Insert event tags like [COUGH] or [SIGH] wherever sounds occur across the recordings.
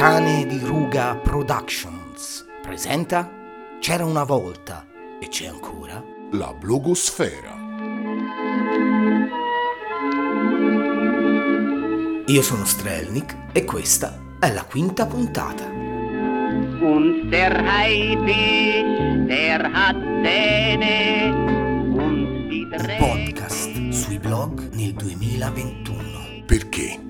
Cane di Ruga Productions presenta C'era una volta e c'è ancora La blogosfera. Io sono Strelnik e questa è la quinta puntata. Und der Haifisch, der hat Un podcast sui blog nel 2021. Perché?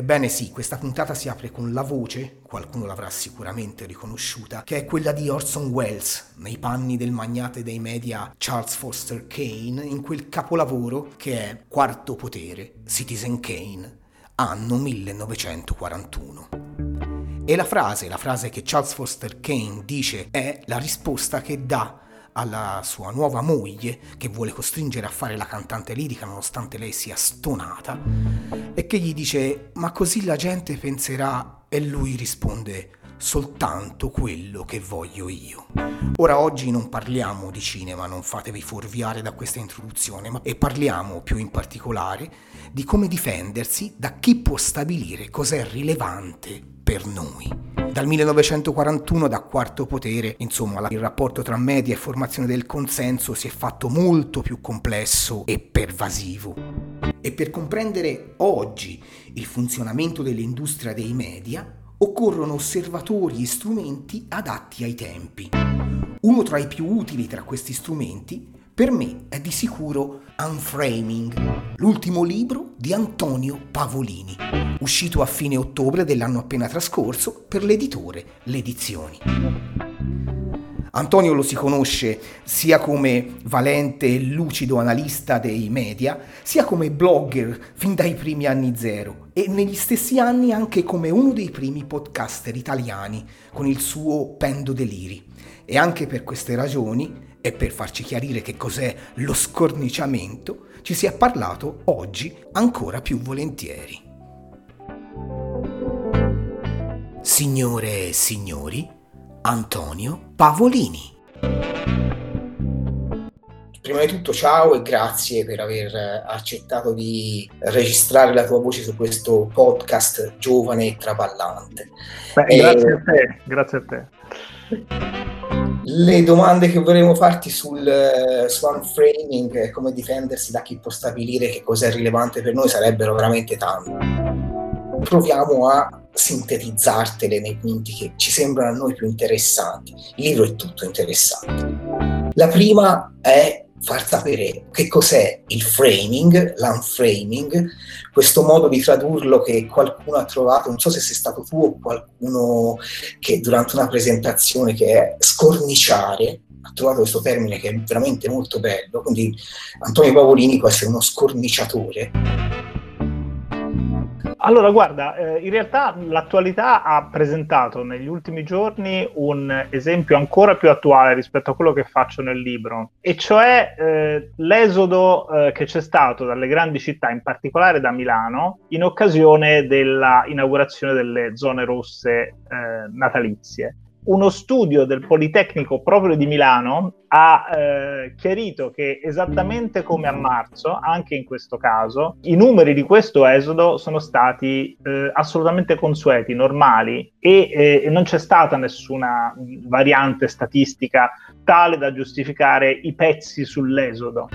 Ebbene sì, questa puntata si apre con la voce, qualcuno l'avrà sicuramente riconosciuta, che è quella di Orson Welles, nei panni del magnate dei media Charles Foster Kane, in quel capolavoro che è Quarto Potere, Citizen Kane, anno 1941. E la frase, la frase che Charles Foster Kane dice è la risposta che dà alla sua nuova moglie, che vuole costringere a fare la cantante lirica nonostante lei sia stonata, e che gli dice ma così la gente penserà e lui risponde soltanto quello che voglio io. Ora oggi non parliamo di cinema, non fatevi fuorviare da questa introduzione, ma e parliamo più in particolare di come difendersi da chi può stabilire cos'è rilevante per noi. Dal 1941, da Quarto Potere, insomma, il rapporto tra media e formazione del consenso si è fatto molto più complesso e pervasivo. E per comprendere oggi il funzionamento dell'industria dei media, occorrono osservatori e strumenti adatti ai tempi. Uno tra i più utili tra questi strumenti per me è di sicuro Unframing, l'ultimo libro di Antonio Pavolini, uscito a fine ottobre dell'anno appena trascorso per l'editore Le Edizioni. Antonio lo si conosce sia come valente e lucido analista dei media, sia come blogger fin dai primi anni zero e negli stessi anni anche come uno dei primi podcaster italiani con il suo Pendo Deliri. E anche per queste ragioni, e per farci chiarire che cos'è lo scorniciamento, ci si è parlato oggi ancora più volentieri. Signore e signori, Antonio Pavolini. Prima di tutto ciao e grazie per aver eh, accettato di registrare la tua voce su questo podcast giovane e traballante. Beh, Eh, grazie a te, grazie a te. Le domande che vorremmo farti sul, eh, su unframing e come difendersi da chi può stabilire che cos'è rilevante per noi sarebbero veramente tante. Proviamo a sintetizzartele nei punti che ci sembrano a noi più interessanti. Il libro è tutto interessante. La prima è far sapere che cos'è il framing, l'unframing, questo modo di tradurlo che qualcuno ha trovato, non so se sei stato tu o qualcuno che durante una presentazione che è scorniciare, ha trovato questo termine che è veramente molto bello, quindi Antonio Pavolini può essere uno scorniciatore. Allora, guarda, eh, in realtà l'attualità ha presentato negli ultimi giorni un esempio ancora più attuale rispetto a quello che faccio nel libro, e cioè eh, l'esodo eh, che c'è stato dalle grandi città, in particolare da Milano, in occasione della inaugurazione delle zone rosse eh, natalizie. Uno studio del Politecnico proprio di Milano ha eh, chiarito che esattamente come a marzo, anche in questo caso, i numeri di questo esodo sono stati eh, assolutamente consueti, normali e eh, non c'è stata nessuna variante statistica tale da giustificare i pezzi sull'esodo.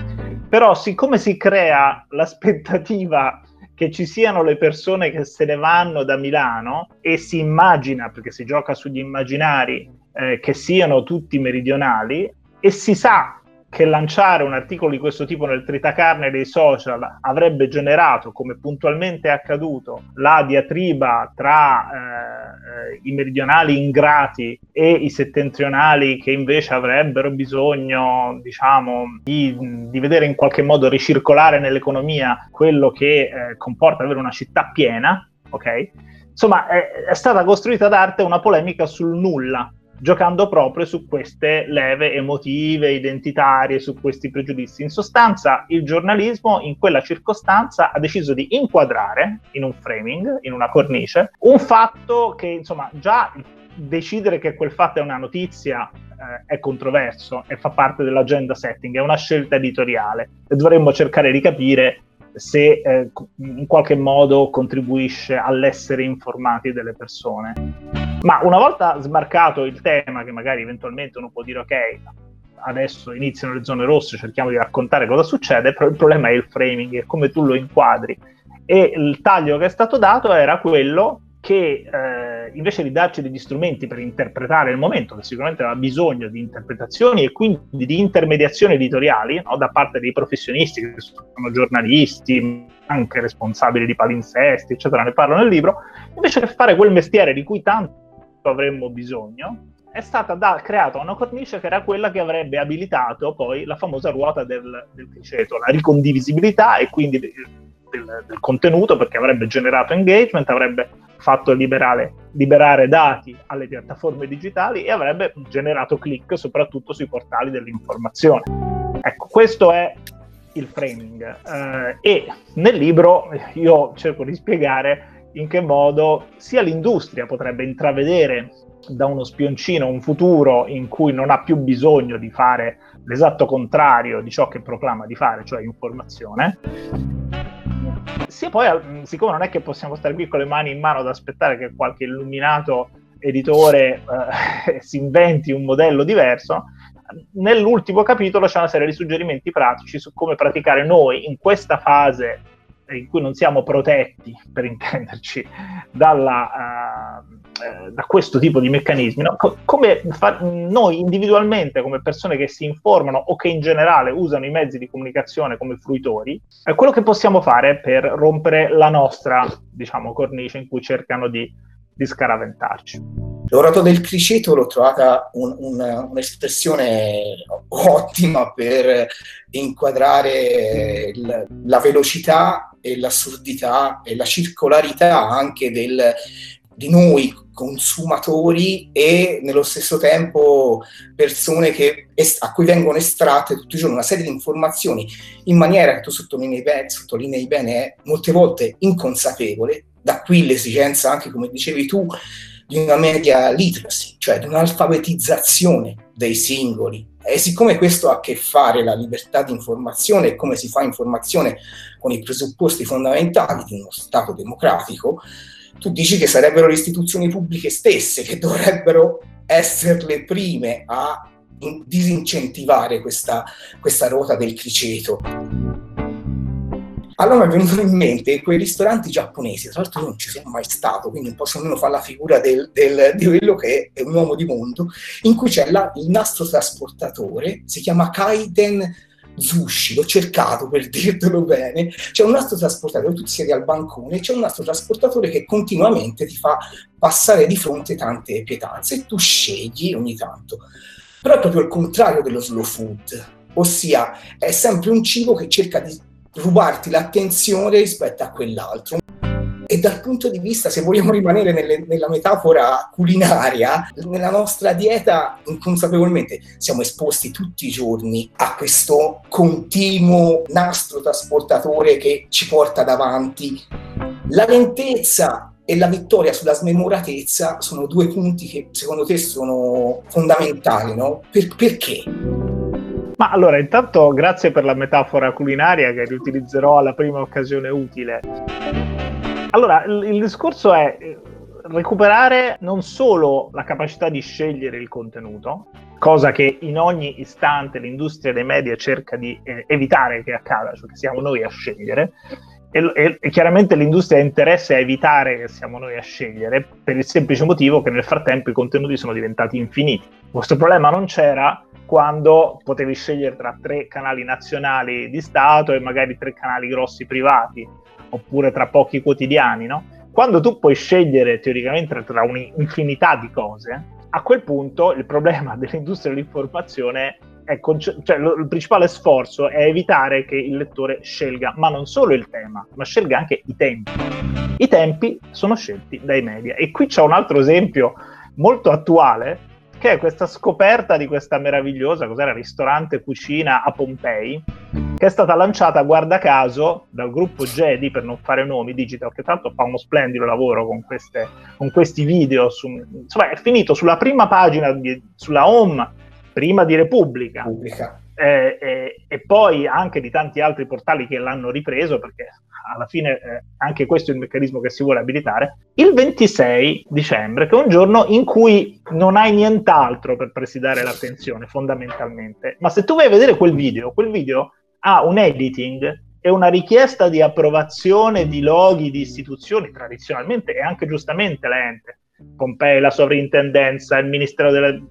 Però siccome si crea l'aspettativa che ci siano le persone che se ne vanno da Milano e si immagina, perché si gioca sugli immaginari, eh, che siano tutti meridionali e si sa che lanciare un articolo di questo tipo nel tritacarne dei social avrebbe generato, come puntualmente è accaduto, la diatriba tra eh, i meridionali ingrati e i settentrionali che invece avrebbero bisogno, diciamo, di, di vedere in qualche modo ricircolare nell'economia quello che eh, comporta avere una città piena, ok? Insomma, è, è stata costruita d'arte una polemica sul nulla giocando proprio su queste leve emotive, identitarie, su questi pregiudizi. In sostanza, il giornalismo in quella circostanza ha deciso di inquadrare in un framing, in una cornice, un fatto che insomma già decidere che quel fatto è una notizia eh, è controverso e fa parte dell'agenda setting, è una scelta editoriale e dovremmo cercare di capire se eh, in qualche modo contribuisce all'essere informati delle persone. Ma una volta smarcato il tema, che magari eventualmente uno può dire ok, adesso iniziano le zone rosse, cerchiamo di raccontare cosa succede, però il problema è il framing, è come tu lo inquadri. E il taglio che è stato dato era quello che eh, invece di darci degli strumenti per interpretare il momento, che sicuramente aveva bisogno di interpretazioni e quindi di intermediazioni editoriali no, da parte dei professionisti, che sono giornalisti, anche responsabili di palinsesti, eccetera, ne parlo nel libro, invece che fare quel mestiere di cui tanto avremmo bisogno, è stata da, creata una cornice che era quella che avrebbe abilitato poi la famosa ruota del, del criceto, la ricondivisibilità e quindi del, del contenuto perché avrebbe generato engagement, avrebbe fatto liberare, liberare dati alle piattaforme digitali e avrebbe generato click soprattutto sui portali dell'informazione. Ecco, questo è il framing eh, e nel libro io cerco di spiegare in che modo sia l'industria potrebbe intravedere da uno spioncino un futuro in cui non ha più bisogno di fare l'esatto contrario di ciò che proclama di fare, cioè informazione, sì, poi, siccome non è che possiamo stare qui con le mani in mano ad aspettare che qualche illuminato editore eh, [LAUGHS] si inventi un modello diverso, nell'ultimo capitolo c'è una serie di suggerimenti pratici su come praticare noi in questa fase in cui non siamo protetti, per intenderci, dalla, uh, da questo tipo di meccanismi, no? Co- come fa- noi individualmente, come persone che si informano o che in generale usano i mezzi di comunicazione come fruitori, è quello che possiamo fare per rompere la nostra, diciamo, cornice in cui cercano di, di scaraventarci. L'orato del criceto l'ho trovata un, un, un'espressione ottima per inquadrare il, la velocità e l'assurdità e la circolarità anche del, di noi consumatori e nello stesso tempo persone che, a cui vengono estratte tutti i giorni una serie di informazioni in maniera che tu sottolinei bene, sottolinei bene è molte volte inconsapevole, da qui l'esigenza anche come dicevi tu di una media literacy, cioè di un'alfabetizzazione dei singoli. E siccome questo ha a che fare la libertà di informazione e come si fa informazione con i presupposti fondamentali di uno Stato democratico, tu dici che sarebbero le istituzioni pubbliche stesse che dovrebbero essere le prime a disincentivare questa, questa ruota del criceto. Allora mi è venuto in mente quei ristoranti giapponesi, tra l'altro non ci sono mai stato, quindi non posso nemmeno fare la figura del, del, di quello che è un uomo di mondo, in cui c'è la, il nastro trasportatore, si chiama Kaiden Zushi, l'ho cercato per [LAUGHS] dirtelo bene, c'è un nastro trasportatore, tu siedi al bancone, c'è un nastro trasportatore che continuamente ti fa passare di fronte tante pietanze e tu scegli ogni tanto. Però è proprio il contrario dello slow food, ossia è sempre un cibo che cerca di rubarti l'attenzione rispetto a quell'altro. E dal punto di vista, se vogliamo rimanere nelle, nella metafora culinaria, nella nostra dieta inconsapevolmente siamo esposti tutti i giorni a questo continuo nastro trasportatore che ci porta davanti. La lentezza e la vittoria sulla smemoratezza sono due punti che secondo te sono fondamentali, no? Per, perché? Ma allora, intanto grazie per la metafora culinaria che riutilizzerò alla prima occasione utile. Allora, il, il discorso è eh, recuperare non solo la capacità di scegliere il contenuto, cosa che in ogni istante l'industria dei media cerca di eh, evitare che accada, cioè che siamo noi a scegliere, e, e, e, chiaramente l'industria ha interesse a evitare che siamo noi a scegliere per il semplice motivo che nel frattempo i contenuti sono diventati infiniti. Questo problema non c'era quando potevi scegliere tra tre canali nazionali di Stato e magari tre canali grossi privati, oppure tra pochi quotidiani, no? Quando tu puoi scegliere teoricamente tra un'infinità di cose, a quel punto il problema [LAUGHS] dell'industria dell'informazione è conce- cioè lo, il principale sforzo è evitare che il lettore scelga, ma non solo il tema, ma scelga anche i tempi. I tempi sono scelti dai media. E qui c'è un altro esempio molto attuale è questa scoperta di questa meravigliosa, cos'era, ristorante cucina a Pompei, che è stata lanciata, guarda caso, dal gruppo Jedi, per non fare nomi, Digital, che tanto fa uno splendido lavoro con, queste, con questi video. Su, insomma, è finito sulla prima pagina, di, sulla home, prima di Repubblica. Repubblica. Eh, eh, e poi anche di tanti altri portali che l'hanno ripreso, perché alla fine eh, anche questo è il meccanismo che si vuole abilitare, il 26 dicembre, che è un giorno in cui non hai nient'altro per presidare l'attenzione fondamentalmente, ma se tu vai a vedere quel video, quel video ha un editing e una richiesta di approvazione di loghi di istituzioni tradizionalmente e anche giustamente lente, Pompei, la sovrintendenza, il Ministero delle,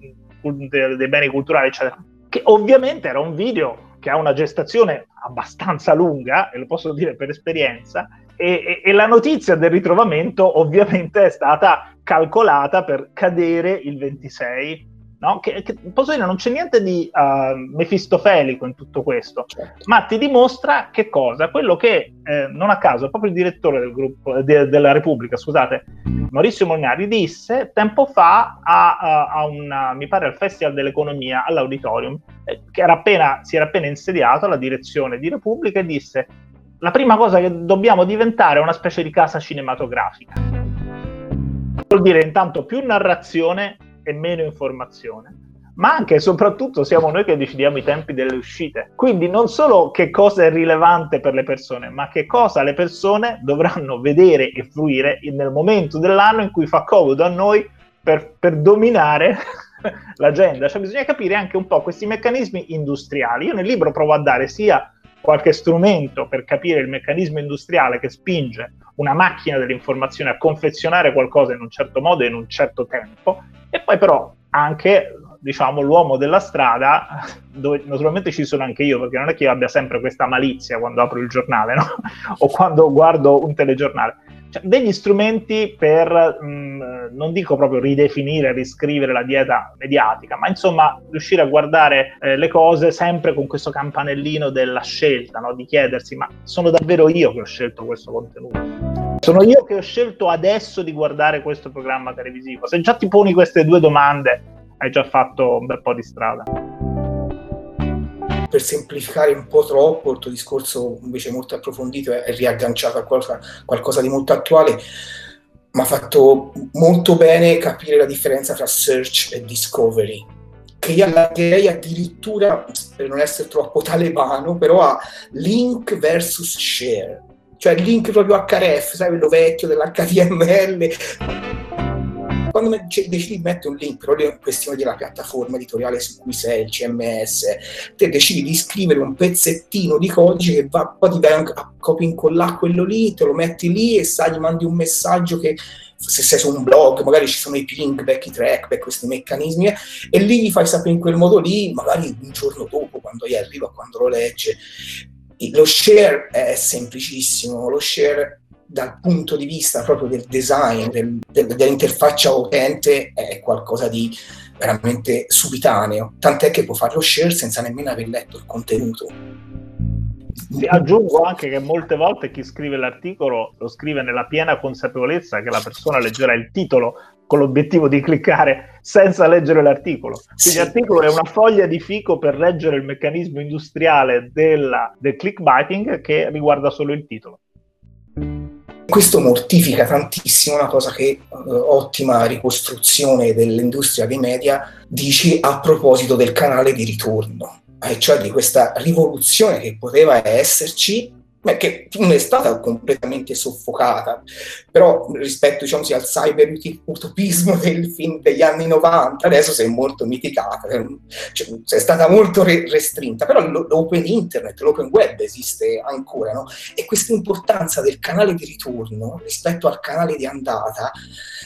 dei beni culturali, eccetera, che ovviamente era un video che ha una gestazione abbastanza lunga, e lo posso dire per esperienza, e, e, e, la notizia del ritrovamento ovviamente è stata calcolata per cadere il 26 No? Che, che, posso dire, non c'è niente di uh, mefistofelico in tutto questo, certo. ma ti dimostra che cosa? Quello che eh, non a caso proprio il direttore del gruppo, de, della Repubblica, scusate, Maurizio Mognari, disse tempo fa a, a, a una, mi pare al Festival dell'Economia all'Auditorium, eh, che era appena, si era appena insediato alla direzione di Repubblica e disse la prima cosa che dobbiamo diventare è una specie di casa cinematografica. Vuol dire intanto più narrazione e meno informazione, ma anche e soprattutto siamo noi che decidiamo i tempi delle uscite. Quindi non solo che cosa è rilevante per le persone, ma che cosa le persone dovranno vedere e fruire nel momento dell'anno in cui fa comodo a noi per, per dominare [LAUGHS] l'agenda. Cioè bisogna capire anche un po' questi meccanismi industriali. Io nel libro provo a dare sia qualche strumento per capire il meccanismo industriale che spinge una macchina dell'informazione a confezionare qualcosa in un certo modo e in un certo tempo, e poi però anche diciamo l'uomo della strada [LAUGHS] dove naturalmente ci sono anche io perché non è che io abbia sempre questa malizia quando apro il giornale no? [LAUGHS] o quando guardo un telegiornale cioè, degli strumenti per mh, non dico proprio ridefinire riscrivere la dieta mediatica ma insomma riuscire a guardare eh, le cose sempre con questo campanellino della scelta no? di chiedersi ma sono davvero io che ho scelto questo contenuto sono io che ho scelto adesso di guardare questo programma televisivo. Se già ti poni queste due domande, hai già fatto un bel po' di strada. Per semplificare un po' troppo il tuo discorso invece molto approfondito e riagganciato a qualcosa, qualcosa di molto attuale, mi ha fatto molto bene capire la differenza tra search e discovery che io allargherei addirittura, per non essere troppo talebano, però a link versus share cioè link proprio HRF, sai quello vecchio dell'HTML. Quando decidi di mettere un link, proprio in questione della piattaforma editoriale su cui sei, il CMS, te decidi di scrivere un pezzettino di codice che va, poi ti vai a copia incollare quello lì, te lo metti lì e sai, gli mandi un messaggio che se sei su un blog, magari ci sono i pingback, i trackback, questi meccanismi, eh, e lì gli fai sapere in quel modo lì, magari un giorno dopo, quando gli arriva, quando lo legge. Lo share è semplicissimo, lo share dal punto di vista proprio del design, del, del, dell'interfaccia utente, è qualcosa di veramente subitaneo, tant'è che può fare lo share senza nemmeno aver letto il contenuto. Aggiungo anche che molte volte chi scrive l'articolo lo scrive nella piena consapevolezza che la persona leggerà il titolo con l'obiettivo di cliccare senza leggere l'articolo. Quindi sì. l'articolo è una foglia di fico per leggere il meccanismo industriale della, del clickbaiting che riguarda solo il titolo. Questo mortifica tantissimo una cosa che uh, ottima ricostruzione dell'industria dei media dice a proposito del canale di ritorno, cioè di questa rivoluzione che poteva esserci che non è stata completamente soffocata, però rispetto diciamo, al cyber utopismo del film degli anni 90 adesso si è molto mitigata, cioè, è stata molto re- restrinta, però l'open internet, l'open web esiste ancora, no? e questa importanza del canale di ritorno rispetto al canale di andata,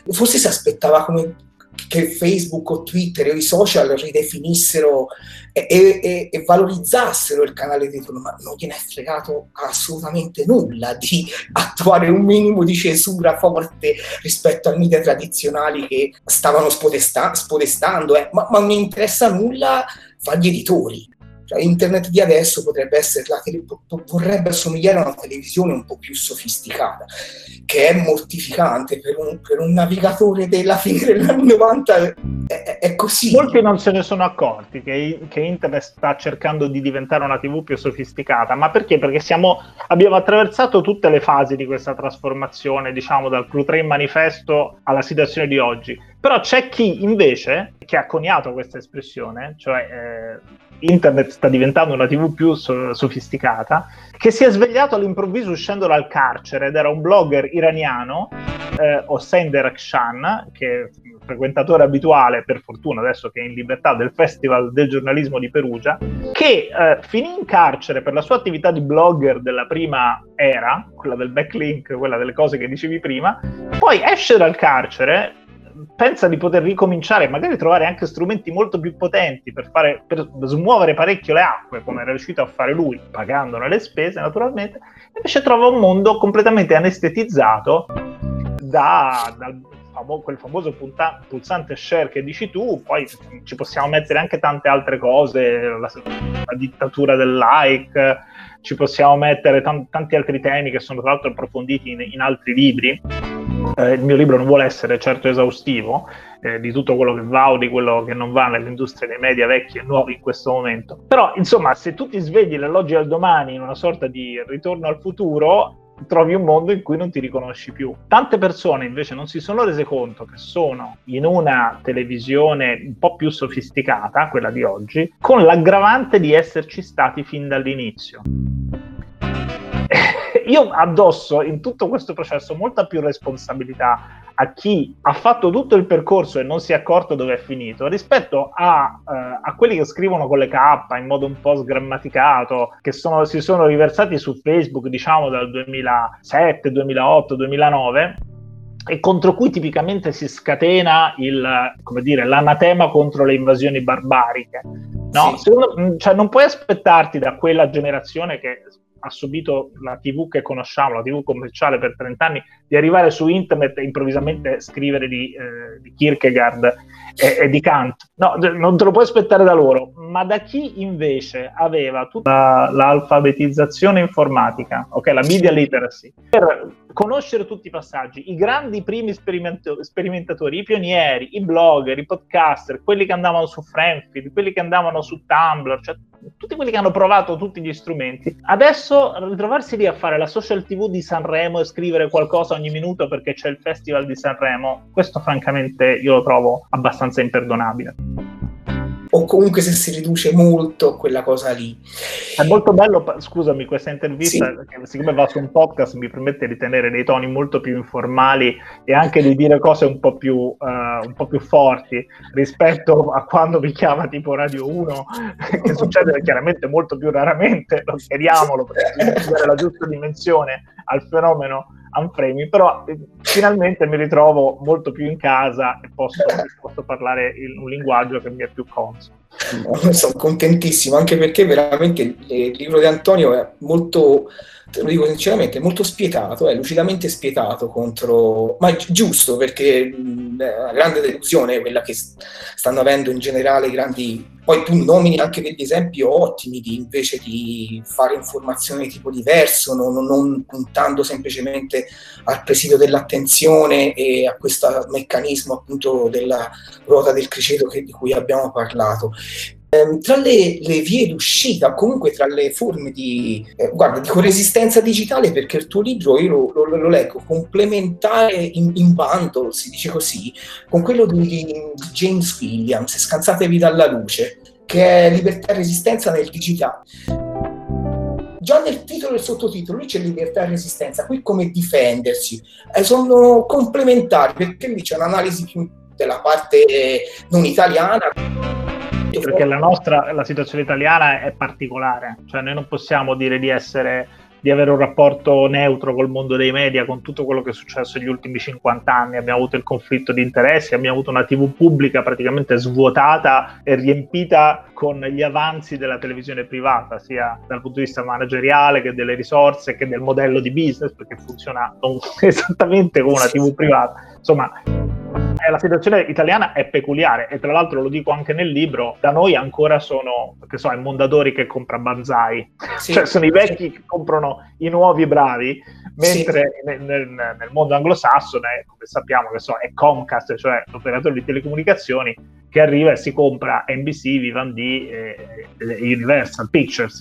forse si aspettava come che Facebook o Twitter o i social ridefinissero e, e, e, valorizzassero il canale di ritorno, ma non gliene è fregato assolutamente nulla di [LAUGHS] attuare un minimo di censura forte rispetto ai media tradizionali che stavano spodesta- spodestando, eh. ma, ma non interessa nulla fare gli editori Cioè, internet di adesso potrebbe essere la tele- vorrebbe assomigliare a una televisione un po' più sofisticata, che è mortificante per un, per un navigatore della fine degli anni 90. È, è, così. Molti non se ne sono accorti che, che, internet sta cercando di diventare una TV più sofisticata, ma perché? Perché siamo, abbiamo attraversato tutte le fasi di questa trasformazione, diciamo dal Crew 3 manifesto alla situazione di oggi. Però c'è chi invece, che ha coniato questa espressione, cioè eh, internet sta diventando una TV più so- sofisticata, che si è svegliato all'improvviso uscendo dal carcere ed era un blogger iraniano, eh, Hossein Derakshan, che è frequentatore abituale, per fortuna adesso che è in libertà, del Festival del giornalismo di Perugia, che eh, finì in carcere per la sua attività di blogger della prima era, quella del backlink, quella delle cose che dicevi prima, poi esce dal carcere, pensa di poter ricominciare, magari trovare anche strumenti molto più potenti per, fare, per smuovere parecchio le acque, come era riuscito a fare lui, pagandone le spese naturalmente, invece trova un mondo completamente anestetizzato da, dal quel famoso punta- pulsante share che dici tu, poi ci possiamo mettere anche tante altre cose, la, la dittatura del like, ci possiamo mettere t- tanti altri temi che sono tra l'altro approfonditi in, in altri libri. Eh, il mio libro non vuole essere certo esaustivo eh, di tutto quello che va o di quello che non va nell'industria dei media vecchi e nuovi in questo momento. Però, insomma, se tu ti svegli dall'oggi al domani in una sorta di ritorno al futuro, trovi un mondo in cui non ti riconosci più. Tante persone invece non si sono rese conto che sono in una televisione un po' più sofisticata, quella di oggi, con l'aggravante di esserci stati fin dall'inizio. [LAUGHS] Io addosso in tutto questo processo molta più responsabilità a chi ha fatto tutto il percorso e non si è accorto dove è finito rispetto a, uh, a quelli che scrivono con le K in modo un po' sgrammaticato, che sono, si sono riversati su Facebook diciamo dal 2007, 2008, 2009 e contro cui tipicamente si scatena il, come dire, l'anatema contro le invasioni barbariche. No? Sì. Secondo, cioè, non puoi aspettarti da quella generazione che ha subito la TV che conosciamo, la TV commerciale per 30 anni, di arrivare su internet e improvvisamente scrivere di, eh, di Kierkegaard e, e, di Kant. No, non te lo puoi aspettare da loro, ma da chi invece aveva tutta l'alfabetizzazione informatica, ok, la media literacy, per conoscere tutti i passaggi, i grandi primi sperimentatori, i pionieri, i blogger, i podcaster, quelli che andavano su Friendfeed, quelli che andavano su Tumblr, cioè tutti quelli che hanno provato tutti gli strumenti. Adesso ritrovarsi lì a fare la social TV di Sanremo e scrivere qualcosa ogni minuto perché c'è il festival di Sanremo, questo francamente io lo trovo abbastanza imperdonabile o comunque se si riduce molto quella cosa lì. È molto bello, scusami, questa intervista, sì. perché siccome va su un podcast mi permette di tenere dei toni molto più informali e anche di dire cose un po' più, uh, un po più forti rispetto a quando mi chiama tipo Radio 1, [LAUGHS] che succede chiaramente molto più raramente, lo speriamolo, per [LAUGHS] dare la giusta dimensione al fenomeno unframing, però eh, finalmente mi ritrovo molto più in casa e posso, posso parlare in un linguaggio che mi è più consono. [LAUGHS] Sono contentissimo, anche perché veramente il libro di Antonio è molto te lo dico sinceramente, molto spietato, è lucidamente spietato contro, ma giusto perché la grande delusione è quella che stanno avendo in generale i grandi, poi tu nomini anche degli esempi ottimi di, invece di fare informazioni di tipo diverso, non, non puntando semplicemente al presidio dell'attenzione e a questo meccanismo appunto della ruota del criceto che, di cui abbiamo parlato. Ehm, tra le, le, vie d'uscita, comunque tra le forme di, eh, guarda, dico resistenza digitale perché il tuo libro io lo, lo, lo leggo complementare in, in, bundle, si dice così, con quello di, di James Williams, Scansatevi dalla luce, che è Libertà e resistenza nel digitale. Già nel titolo e il sottotitolo lì c'è libertà e resistenza, qui come difendersi, eh, sono complementari perché lì c'è un'analisi più della parte non italiana perché la nostra la situazione italiana è particolare, cioè noi non possiamo dire di essere di avere un rapporto neutro col mondo dei media, con tutto quello che è successo negli ultimi 50 anni. Abbiamo avuto il conflitto di interessi, abbiamo avuto una TV pubblica praticamente svuotata e riempita con gli avanzi della televisione privata, sia dal punto di vista manageriale che delle risorse che del modello di business, perché funziona [LAUGHS] esattamente come una TV privata. Insomma, la situazione italiana è peculiare e tra l'altro lo dico anche nel libro, da noi ancora sono, che so, i Mondadori che compra Banzai, sì, cioè sono i vecchi sì. che comprano i nuovi bravi, mentre sì. nel, nel, nel, mondo anglosassone, come sappiamo, che so, è Comcast, cioè l'operatore di telecomunicazioni, che arriva e si compra NBC, Vivendi e, e Universal Pictures.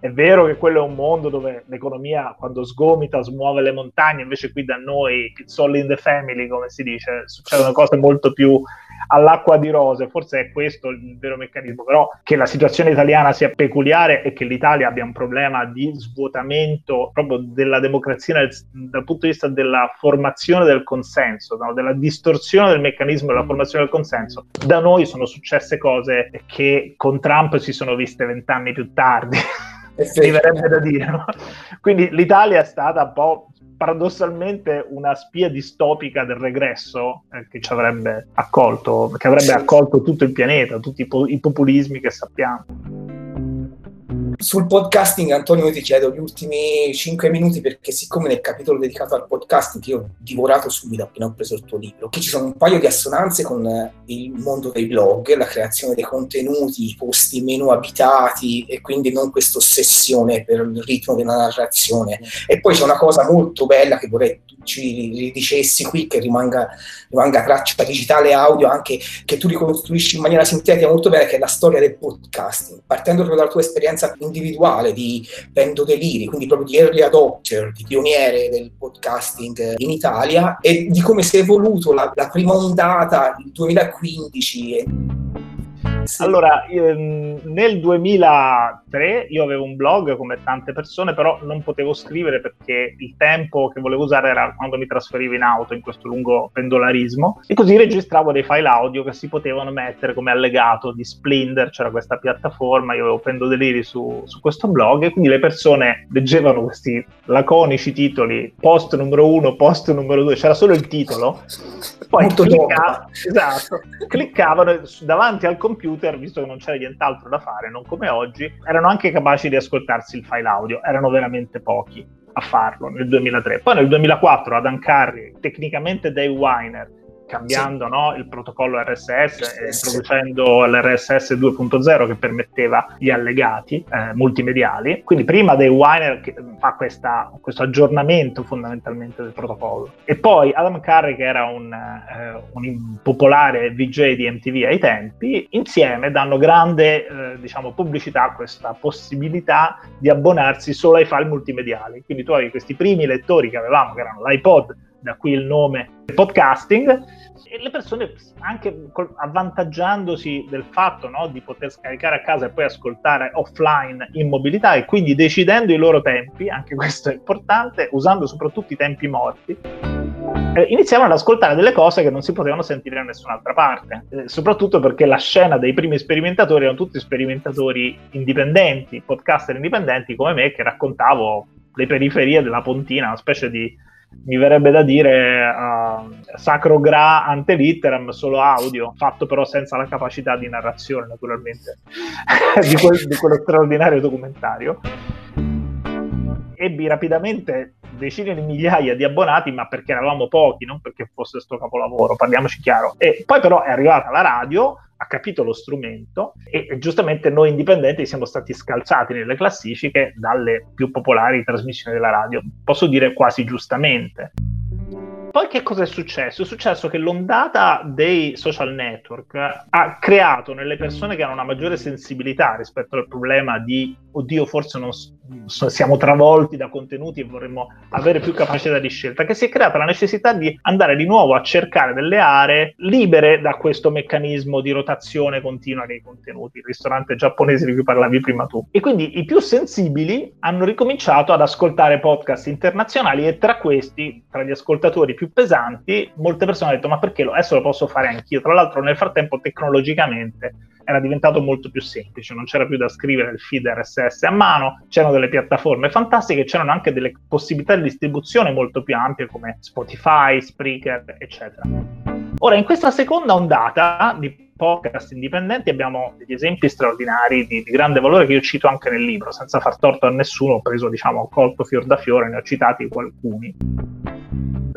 È vero che quello è un mondo dove l'economia quando sgomita smuove le montagne, invece qui da noi, it's all in the family, come si dice, succedono cose molto più all'acqua di rose, forse è questo il vero meccanismo, però che la situazione italiana sia peculiare e che l'Italia abbia un problema di svuotamento proprio della democrazia dal, dal punto di vista della formazione del consenso, no? della distorsione del meccanismo della formazione del consenso. Da noi sono successe cose che con Trump si sono viste vent'anni più tardi [LAUGHS] mi verrebbe da dire. No? Quindi l'Italia è stata un po' paradossalmente una spia distopica del regresso eh, che ci avrebbe accolto, che avrebbe accolto tutto il pianeta, tutti i, po- i populismi che sappiamo. Sul podcasting, Antonio, io ti chiedo gli ultimi 5 minuti perché siccome nel capitolo dedicato al podcasting io ho divorato subito appena ho preso il tuo libro, che ci sono un paio di assonanze con il mondo dei blog, la creazione dei contenuti, i posti meno abitati e quindi non questa ossessione per il ritmo della narrazione. E poi c'è una cosa molto bella che vorrei ci dicessi qui che rimanga, rimanga traccia digitale audio anche che tu ricostruisci in maniera sintetica molto bene che è la storia del podcasting. Partendo proprio dalla tua esperienza individuale di Pendo Deliri quindi proprio di early adopter di pioniere del podcasting in Italia e di come si è evoluto la, la prima ondata il 2015 sì. Allora, ehm, nel 2003 io avevo un blog come tante persone, però non potevo scrivere perché il tempo che volevo usare era quando mi trasferivo in auto in questo lungo pendolarismo. E così registravo dei file audio che si potevano mettere come allegato di Splinder, c'era questa piattaforma, io avevo pendodeliri su, su questo blog e quindi le persone leggevano questi laconici titoli, post numero uno, post numero due, c'era solo il titolo, poi clicca- esatto, cliccavano davanti al computer computer, visto che non c'era nient'altro da fare, non come oggi, erano anche capaci di ascoltarsi il file audio, erano veramente pochi a farlo nel 2003. Poi nel 2004 Adam Curry, tecnicamente Dave Weiner, cambiando sì. no, il protocollo RSS e introducendo l'RSS 2.0 che permetteva gli allegati eh, multimediali. Quindi prima dei Winer che fa questa, questo aggiornamento fondamentalmente del protocollo. E poi Adam Curry che era un, eh, un popolare VJ di MTV ai tempi, insieme danno grande eh, diciamo, pubblicità a questa possibilità di abbonarsi solo ai file multimediali. Quindi tu avevi questi primi lettori che avevamo, che erano l'iPod, da qui il nome podcasting, e le persone anche avvantaggiandosi del fatto no, di poter scaricare a casa e poi ascoltare offline in mobilità e quindi decidendo i loro tempi, anche [LAUGHS] questo è importante, usando soprattutto i tempi morti, eh, iniziavano ad ascoltare delle cose che non si potevano sentire da nessun'altra parte, eh, soprattutto perché la scena dei primi sperimentatori erano tutti sperimentatori indipendenti, podcaster indipendenti come me che raccontavo le periferie della Pontina, una specie di mi verrebbe da dire uh, sacro gra ante litteram, solo audio, fatto però senza la capacità di narrazione, naturalmente, [LAUGHS] di, quel, di quello straordinario documentario. Ebbi rapidamente decine di migliaia di abbonati, ma perché eravamo pochi, non perché fosse sto capolavoro, parliamoci chiaro. E poi però è arrivata la radio, ha capito lo strumento e, giustamente noi indipendenti siamo stati scalzati nelle classifiche dalle più popolari trasmissioni della radio, posso dire quasi giustamente. Poi che cosa è successo? È successo che l'ondata dei social network ha creato nelle persone che hanno una maggiore sensibilità rispetto al problema di oddio, forse non siamo travolti da contenuti e vorremmo avere più capacità di scelta, che si è creata la necessità di andare di nuovo a cercare delle aree libere da questo meccanismo di rotazione continua dei contenuti, il ristorante giapponese di cui parlavi prima tu. E quindi i più sensibili hanno ricominciato ad ascoltare podcast internazionali e tra questi, tra gli ascoltatori più pesanti, molte persone hanno detto ma perché adesso lo posso fare anch'io? Tra l'altro nel frattempo tecnologicamente era diventato molto più semplice, non c'era più da scrivere il feed RSS a mano, c'erano delle piattaforme fantastiche, c'erano anche delle possibilità di distribuzione molto più ampie come Spotify, Spreaker, eccetera. Ora, in questa seconda ondata di podcast indipendenti abbiamo degli esempi straordinari di, di, grande valore che io cito anche nel libro, senza far torto a nessuno, ho preso, diciamo, colto fior da fiore, ne ho citati alcuni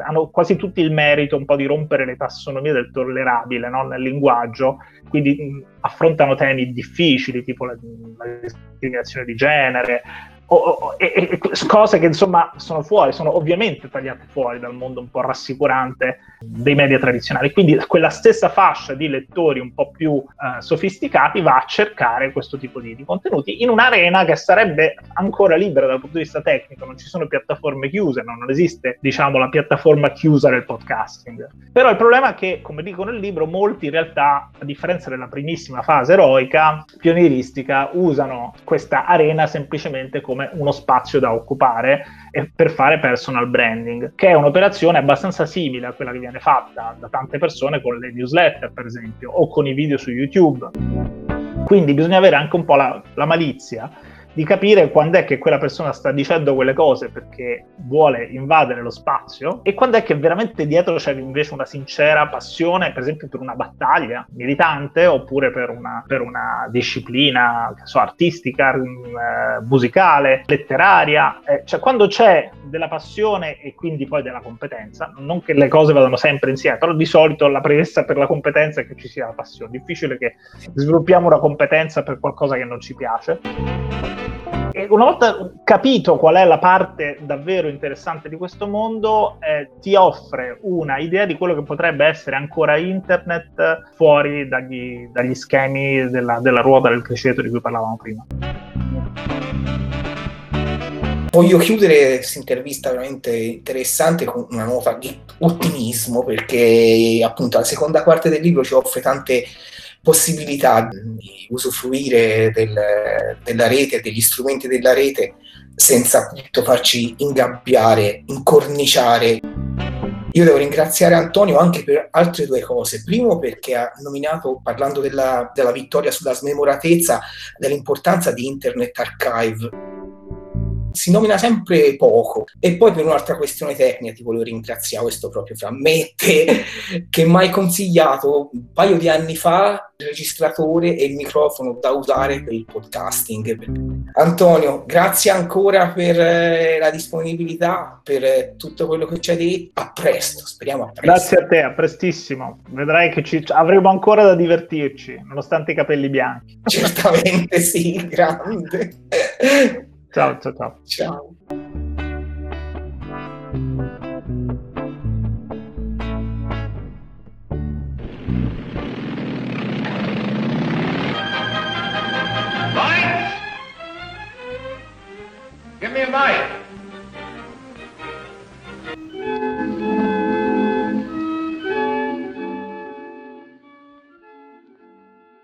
hanno quasi tutti il merito un po' di rompere le tassonomie del tollerabile no? nel linguaggio, quindi mh, affrontano temi difficili, tipo la, la discriminazione di genere, o, o, e, e, cose che insomma sono fuori, sono ovviamente tagliate fuori dal mondo un po' rassicurante dei media tradizionali. Quindi quella stessa fascia di lettori un po' più uh, sofisticati va a cercare questo tipo di, di, contenuti in un'arena che sarebbe ancora libera dal punto di vista tecnico, non ci sono piattaforme chiuse, no? non esiste diciamo la piattaforma chiusa del podcasting. Però il problema è che, come dico nel libro, molti in realtà, a differenza della primissima fase eroica, pionieristica, usano questa arena semplicemente come come uno spazio da occupare per fare personal branding, che è un'operazione abbastanza simile a quella che viene fatta da tante persone con le newsletter, per esempio, o con i video su YouTube. Quindi bisogna avere anche un po' la, la malizia di capire quando è che quella persona sta dicendo quelle cose perché vuole invadere lo spazio e quando è che veramente dietro c'è invece una sincera passione, per esempio per una battaglia militante oppure per una, per una disciplina so, artistica, eh, musicale, letteraria. Eh, cioè quando c'è della passione e quindi poi della competenza, non che le cose vadano sempre insieme, però di solito la premessa per la competenza è che ci sia la passione. Difficile che sviluppiamo una competenza per qualcosa che non ci piace e una volta capito qual è la parte davvero interessante di questo mondo, eh, ti offre una idea di quello che potrebbe essere ancora internet fuori dagli, dagli schemi della, della ruota del criceto di cui parlavamo prima. Voglio chiudere questa intervista veramente interessante con una nota di ottimismo perché appunto la seconda parte del libro ci offre tante possibilità di usufruire del, della rete, degli strumenti della rete, senza appunto farci ingabbiare, incorniciare. Io devo ringraziare Antonio anche per altre due cose. Primo perché ha nominato, parlando della, della vittoria sulla smemoratezza, dell'importanza di Internet Archive si nomina sempre poco. E poi per un'altra questione tecnica ti volevo ringraziare, questo proprio fra me e te, che mi hai consigliato un paio di anni fa il registratore e il microfono da usare per il podcasting. Antonio, grazie ancora per eh, la disponibilità, per eh, tutto quello che ci hai detto. A presto, speriamo a presto. Grazie a te, a prestissimo. Vedrai che ci... avremo ancora da divertirci, nonostante i capelli bianchi. Certamente sì, grande. [LAUGHS] Ciao, ciao, ciao. Ciao. Lights! Give me a light.